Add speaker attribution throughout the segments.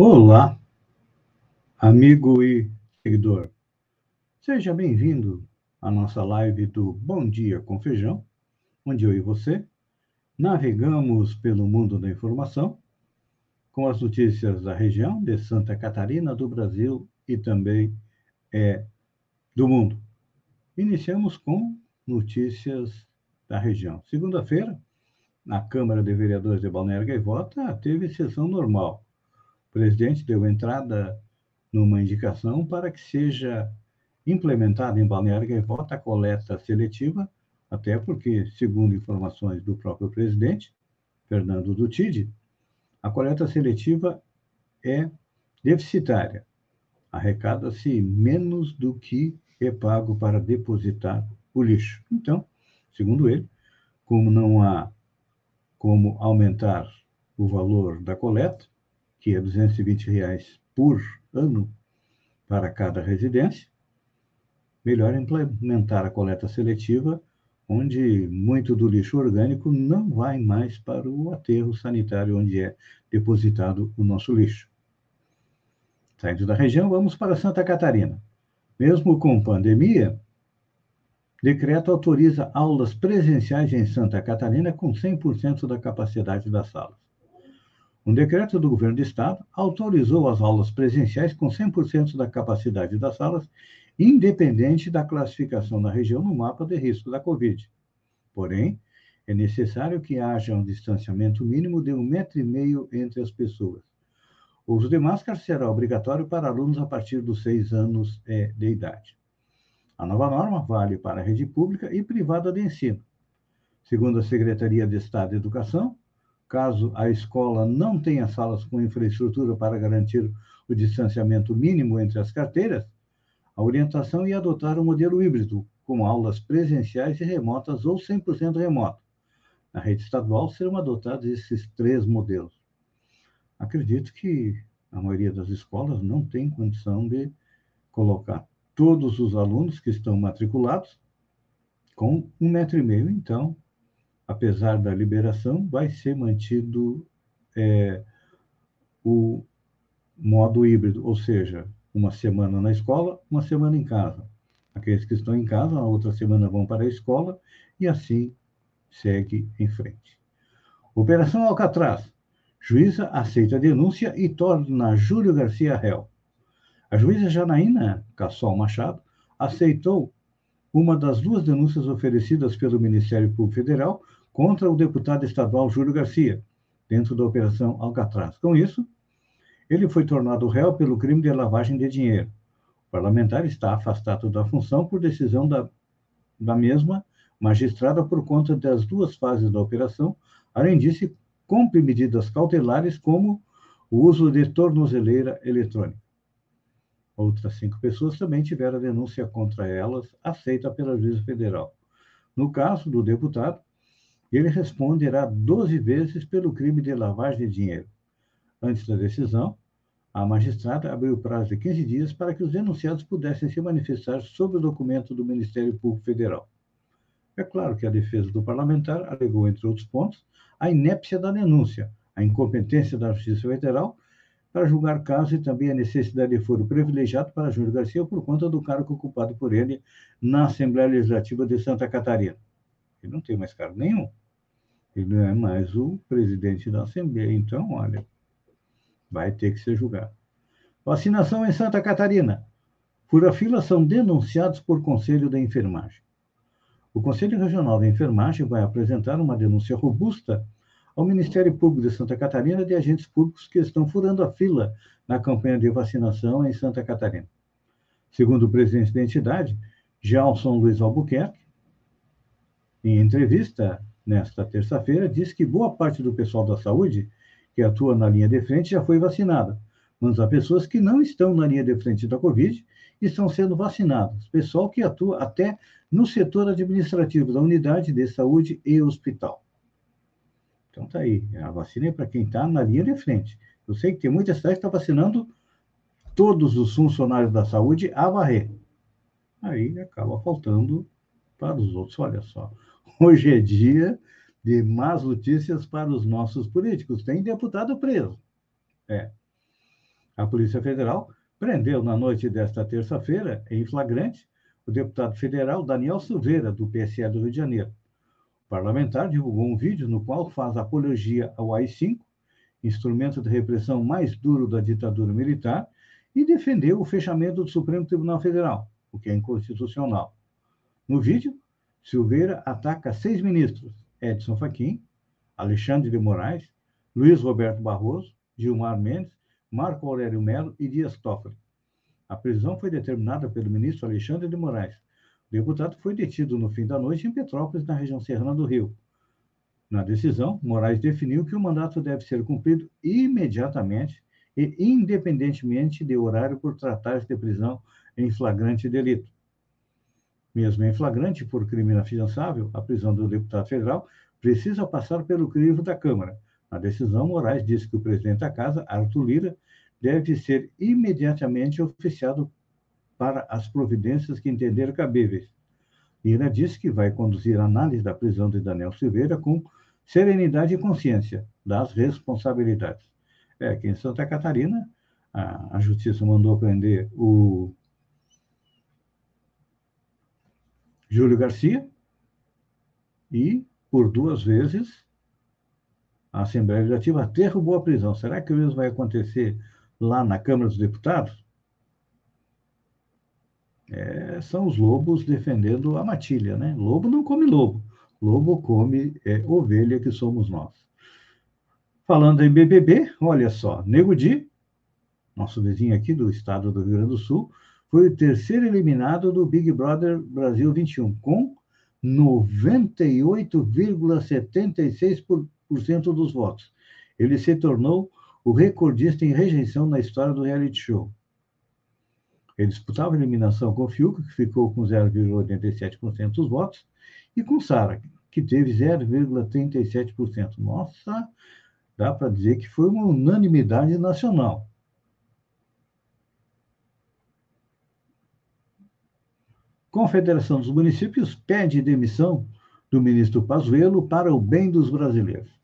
Speaker 1: Olá, amigo e seguidor. Seja bem-vindo à nossa live do Bom Dia com Feijão, onde eu e você navegamos pelo mundo da informação com as notícias da região de Santa Catarina, do Brasil e também é, do mundo. Iniciamos com notícias da região. Segunda-feira, na Câmara de Vereadores de Balneário Gaivota, teve sessão normal. O presidente deu entrada numa indicação para que seja implementada em Balneário Gaivota a coleta seletiva até porque, segundo informações do próprio presidente, Fernando Dutide, a coleta seletiva é deficitária. Arrecada-se menos do que é pago para depositar o lixo. Então, segundo ele, como não há como aumentar o valor da coleta, que é 220 reais por ano para cada residência, melhor implementar a coleta seletiva onde muito do lixo orgânico não vai mais para o aterro sanitário onde é depositado o nosso lixo. Saindo da região, vamos para Santa Catarina. Mesmo com pandemia, decreto autoriza aulas presenciais em Santa Catarina com 100% da capacidade das salas. Um decreto do governo do estado autorizou as aulas presenciais com 100% da capacidade das salas independente da classificação da região no mapa de risco da Covid. Porém, é necessário que haja um distanciamento mínimo de um metro e meio entre as pessoas. O uso de máscara será obrigatório para alunos a partir dos seis anos é, de idade. A nova norma vale para a rede pública e privada de ensino. Segundo a Secretaria de Estado de Educação, caso a escola não tenha salas com infraestrutura para garantir o distanciamento mínimo entre as carteiras, a orientação ia adotar um modelo híbrido, com aulas presenciais e remotas ou 100% remoto. Na rede estadual serão adotados esses três modelos. Acredito que a maioria das escolas não tem condição de colocar todos os alunos que estão matriculados com um metro e meio. Então, apesar da liberação, vai ser mantido é, o modo híbrido, ou seja, uma semana na escola, uma semana em casa. Aqueles que estão em casa, na outra semana vão para a escola e assim segue em frente. Operação Alcatraz. Juíza aceita a denúncia e torna Júlio Garcia réu. A juíza Janaína Cassol Machado aceitou uma das duas denúncias oferecidas pelo Ministério Público Federal contra o deputado estadual Júlio Garcia, dentro da Operação Alcatraz. Com isso, ele foi tornado réu pelo crime de lavagem de dinheiro. O parlamentar está afastado da função por decisão da, da mesma magistrada por conta das duas fases da operação. Além disso, cumpre medidas cautelares como o uso de tornozeleira eletrônica. Outras cinco pessoas também tiveram a denúncia contra elas aceita pela juíza federal. No caso do deputado, ele responderá 12 vezes pelo crime de lavagem de dinheiro. Antes da decisão, a magistrada abriu o prazo de 15 dias para que os denunciados pudessem se manifestar sobre o documento do Ministério Público Federal. É claro que a defesa do parlamentar alegou, entre outros pontos, a inépcia da denúncia, a incompetência da Justiça Federal para julgar caso e também a necessidade de foro privilegiado para Júlio Garcia por conta do cargo ocupado por ele na Assembleia Legislativa de Santa Catarina. Ele não tem mais cargo nenhum. Ele não é mais o presidente da Assembleia. Então, olha, vai ter que ser julgado. Vacinação em Santa Catarina. Fura-fila são denunciados por Conselho da Enfermagem. O Conselho Regional da Enfermagem vai apresentar uma denúncia robusta ao Ministério Público de Santa Catarina de agentes públicos que estão furando a fila na campanha de vacinação em Santa Catarina. Segundo o presidente da entidade, Gelson Luiz Albuquerque, em entrevista nesta terça-feira, disse que boa parte do pessoal da saúde que atua na linha de frente já foi vacinada, mas há pessoas que não estão na linha de frente da Covid e estão sendo vacinadas. Pessoal que atua até no setor administrativo da unidade de saúde e hospital. Então tá aí, a vacina é para quem está na linha de frente. Eu sei que tem muita cidade que está vacinando todos os funcionários da saúde a varrer. Aí acaba faltando para os outros. Olha só, hoje é dia de más notícias para os nossos políticos. Tem deputado preso. É. A Polícia Federal prendeu na noite desta terça-feira, em flagrante, o deputado federal Daniel Silveira, do PSE do Rio de Janeiro. O parlamentar divulgou um vídeo no qual faz apologia ao AI-5, instrumento de repressão mais duro da ditadura militar, e defendeu o fechamento do Supremo Tribunal Federal, o que é inconstitucional. No vídeo, Silveira ataca seis ministros: Edson Fachin, Alexandre de Moraes, Luiz Roberto Barroso, Gilmar Mendes, Marco Aurélio Melo e Dias Toffoli. A prisão foi determinada pelo ministro Alexandre de Moraes. O deputado foi detido no fim da noite em Petrópolis, na região serrana do Rio. Na decisão, Moraes definiu que o mandato deve ser cumprido imediatamente e independentemente de horário por tratar de prisão em flagrante delito. Mesmo em flagrante por crime inafiançável, a prisão do deputado federal precisa passar pelo crivo da Câmara. Na decisão, Moraes disse que o presidente da Casa, Arthur Lira, deve ser imediatamente oficiado para as providências que entender cabíveis. Lira disse que vai conduzir a análise da prisão de Daniel Silveira com serenidade e consciência das responsabilidades. É, aqui em Santa Catarina, a, a justiça mandou prender o Júlio Garcia e, por duas vezes, a Assembleia Legislativa derrubou a prisão. Será que o mesmo vai acontecer lá na Câmara dos Deputados? É, são os lobos defendendo a matilha, né? Lobo não come lobo, lobo come é, ovelha que somos nós. Falando em BBB, olha só, Nego Di, nosso vizinho aqui do estado do Rio Grande do Sul, foi o terceiro eliminado do Big Brother Brasil 21, com 98,76% dos votos. Ele se tornou o recordista em rejeição na história do reality show. Ele disputava a eliminação com Fiuk, que ficou com 0,87% dos votos, e com Sara, que teve 0,37%. Nossa, dá para dizer que foi uma unanimidade nacional. Confederação dos Municípios pede demissão do ministro Pazuello para o bem dos brasileiros.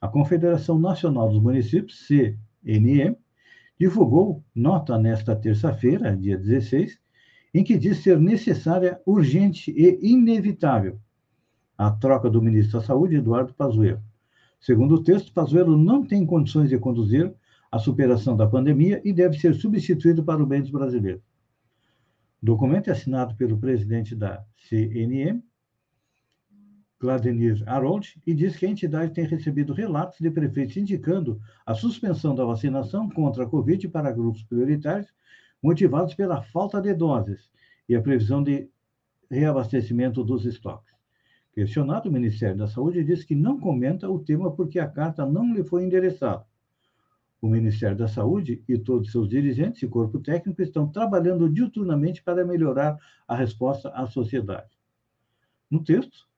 Speaker 1: A Confederação Nacional dos Municípios, CNM, divulgou nota nesta terça-feira, dia 16, em que diz ser necessária, urgente e inevitável a troca do ministro da Saúde, Eduardo Pazuello. Segundo o texto, Pazuello não tem condições de conduzir a superação da pandemia e deve ser substituído para o bem dos brasileiros. O documento é assinado pelo presidente da CNM, Cladenir Harold, e diz que a entidade tem recebido relatos de prefeitos indicando a suspensão da vacinação contra a Covid para grupos prioritários, motivados pela falta de doses e a previsão de reabastecimento dos estoques. Questionado, o Ministério da Saúde disse que não comenta o tema porque a carta não lhe foi endereçada. O Ministério da Saúde e todos seus dirigentes e corpo técnico estão trabalhando diuturnamente para melhorar a resposta à sociedade. No texto,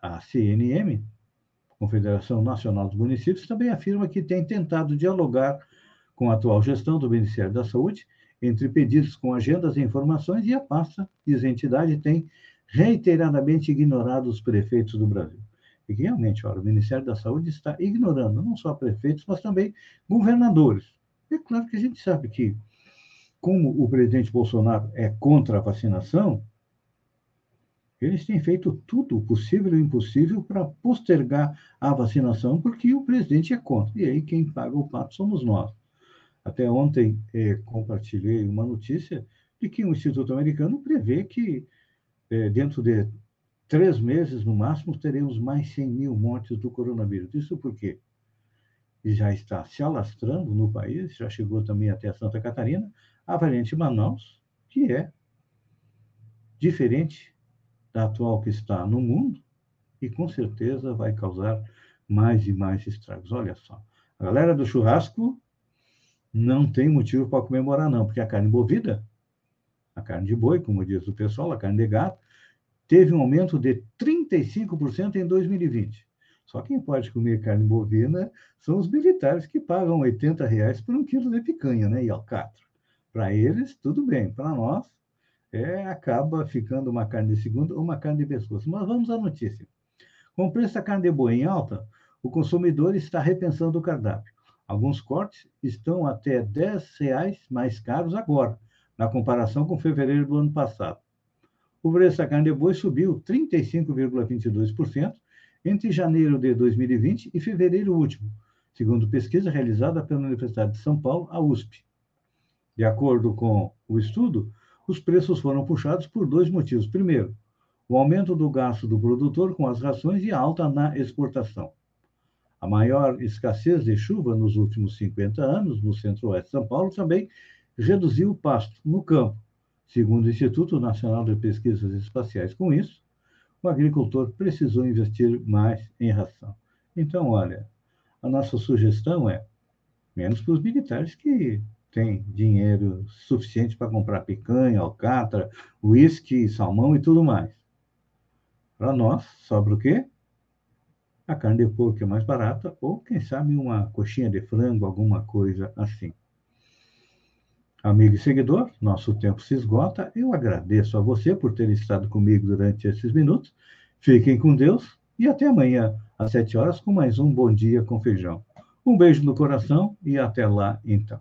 Speaker 1: a CNM, Confederação Nacional dos Municípios, também afirma que tem tentado dialogar com a atual gestão do Ministério da Saúde entre pedidos com agendas e informações e a pasta, diz a entidade, tem reiteradamente ignorado os prefeitos do Brasil. E realmente, olha, o Ministério da Saúde está ignorando não só prefeitos, mas também governadores. É claro que a gente sabe que, como o presidente Bolsonaro é contra a vacinação, eles têm feito tudo o possível e impossível para postergar a vacinação, porque o presidente é contra. E aí quem paga o pato somos nós. Até ontem eh, compartilhei uma notícia de que o Instituto Americano prevê que é, dentro de três meses, no máximo, teremos mais 100 mil mortes do coronavírus. Isso porque já está se alastrando no país, já chegou também até Santa Catarina, a variante Manaus, que é diferente da atual que está no mundo e com certeza vai causar mais e mais estragos. Olha só, a galera do churrasco não tem motivo para comemorar, não, porque a carne bovina a carne de boi, como diz o pessoal, a carne de gato, teve um aumento de 35% em 2020. Só quem pode comer carne bovina são os militares que pagam 80 reais por um quilo de picanha, né? E alcatra. Para eles, tudo bem. Para nós, é, acaba ficando uma carne de segunda ou uma carne de pescoço. Mas vamos à notícia. Com o preço da carne de boi em alta, o consumidor está repensando o cardápio. Alguns cortes estão até R$ 10 mais caros agora, na comparação com fevereiro do ano passado. O preço da carne de boi subiu 35,22% entre janeiro de 2020 e fevereiro último, segundo pesquisa realizada pela Universidade de São Paulo, a USP. De acordo com o estudo, os preços foram puxados por dois motivos. Primeiro, o aumento do gasto do produtor com as rações e alta na exportação. A maior escassez de chuva nos últimos 50 anos no centro-oeste de São Paulo também reduziu o pasto no campo, segundo o Instituto Nacional de Pesquisas Espaciais. Com isso, o agricultor precisou investir mais em ração. Então, olha, a nossa sugestão é menos para os militares que têm dinheiro suficiente para comprar picanha, alcatra, uísque, salmão e tudo mais. Para nós, sobra o quê? a carne de porco é mais barata, ou quem sabe uma coxinha de frango, alguma coisa assim. Amigo e seguidor, nosso tempo se esgota. Eu agradeço a você por ter estado comigo durante esses minutos. Fiquem com Deus e até amanhã, às sete horas, com mais um Bom Dia com Feijão. Um beijo no coração e até lá, então.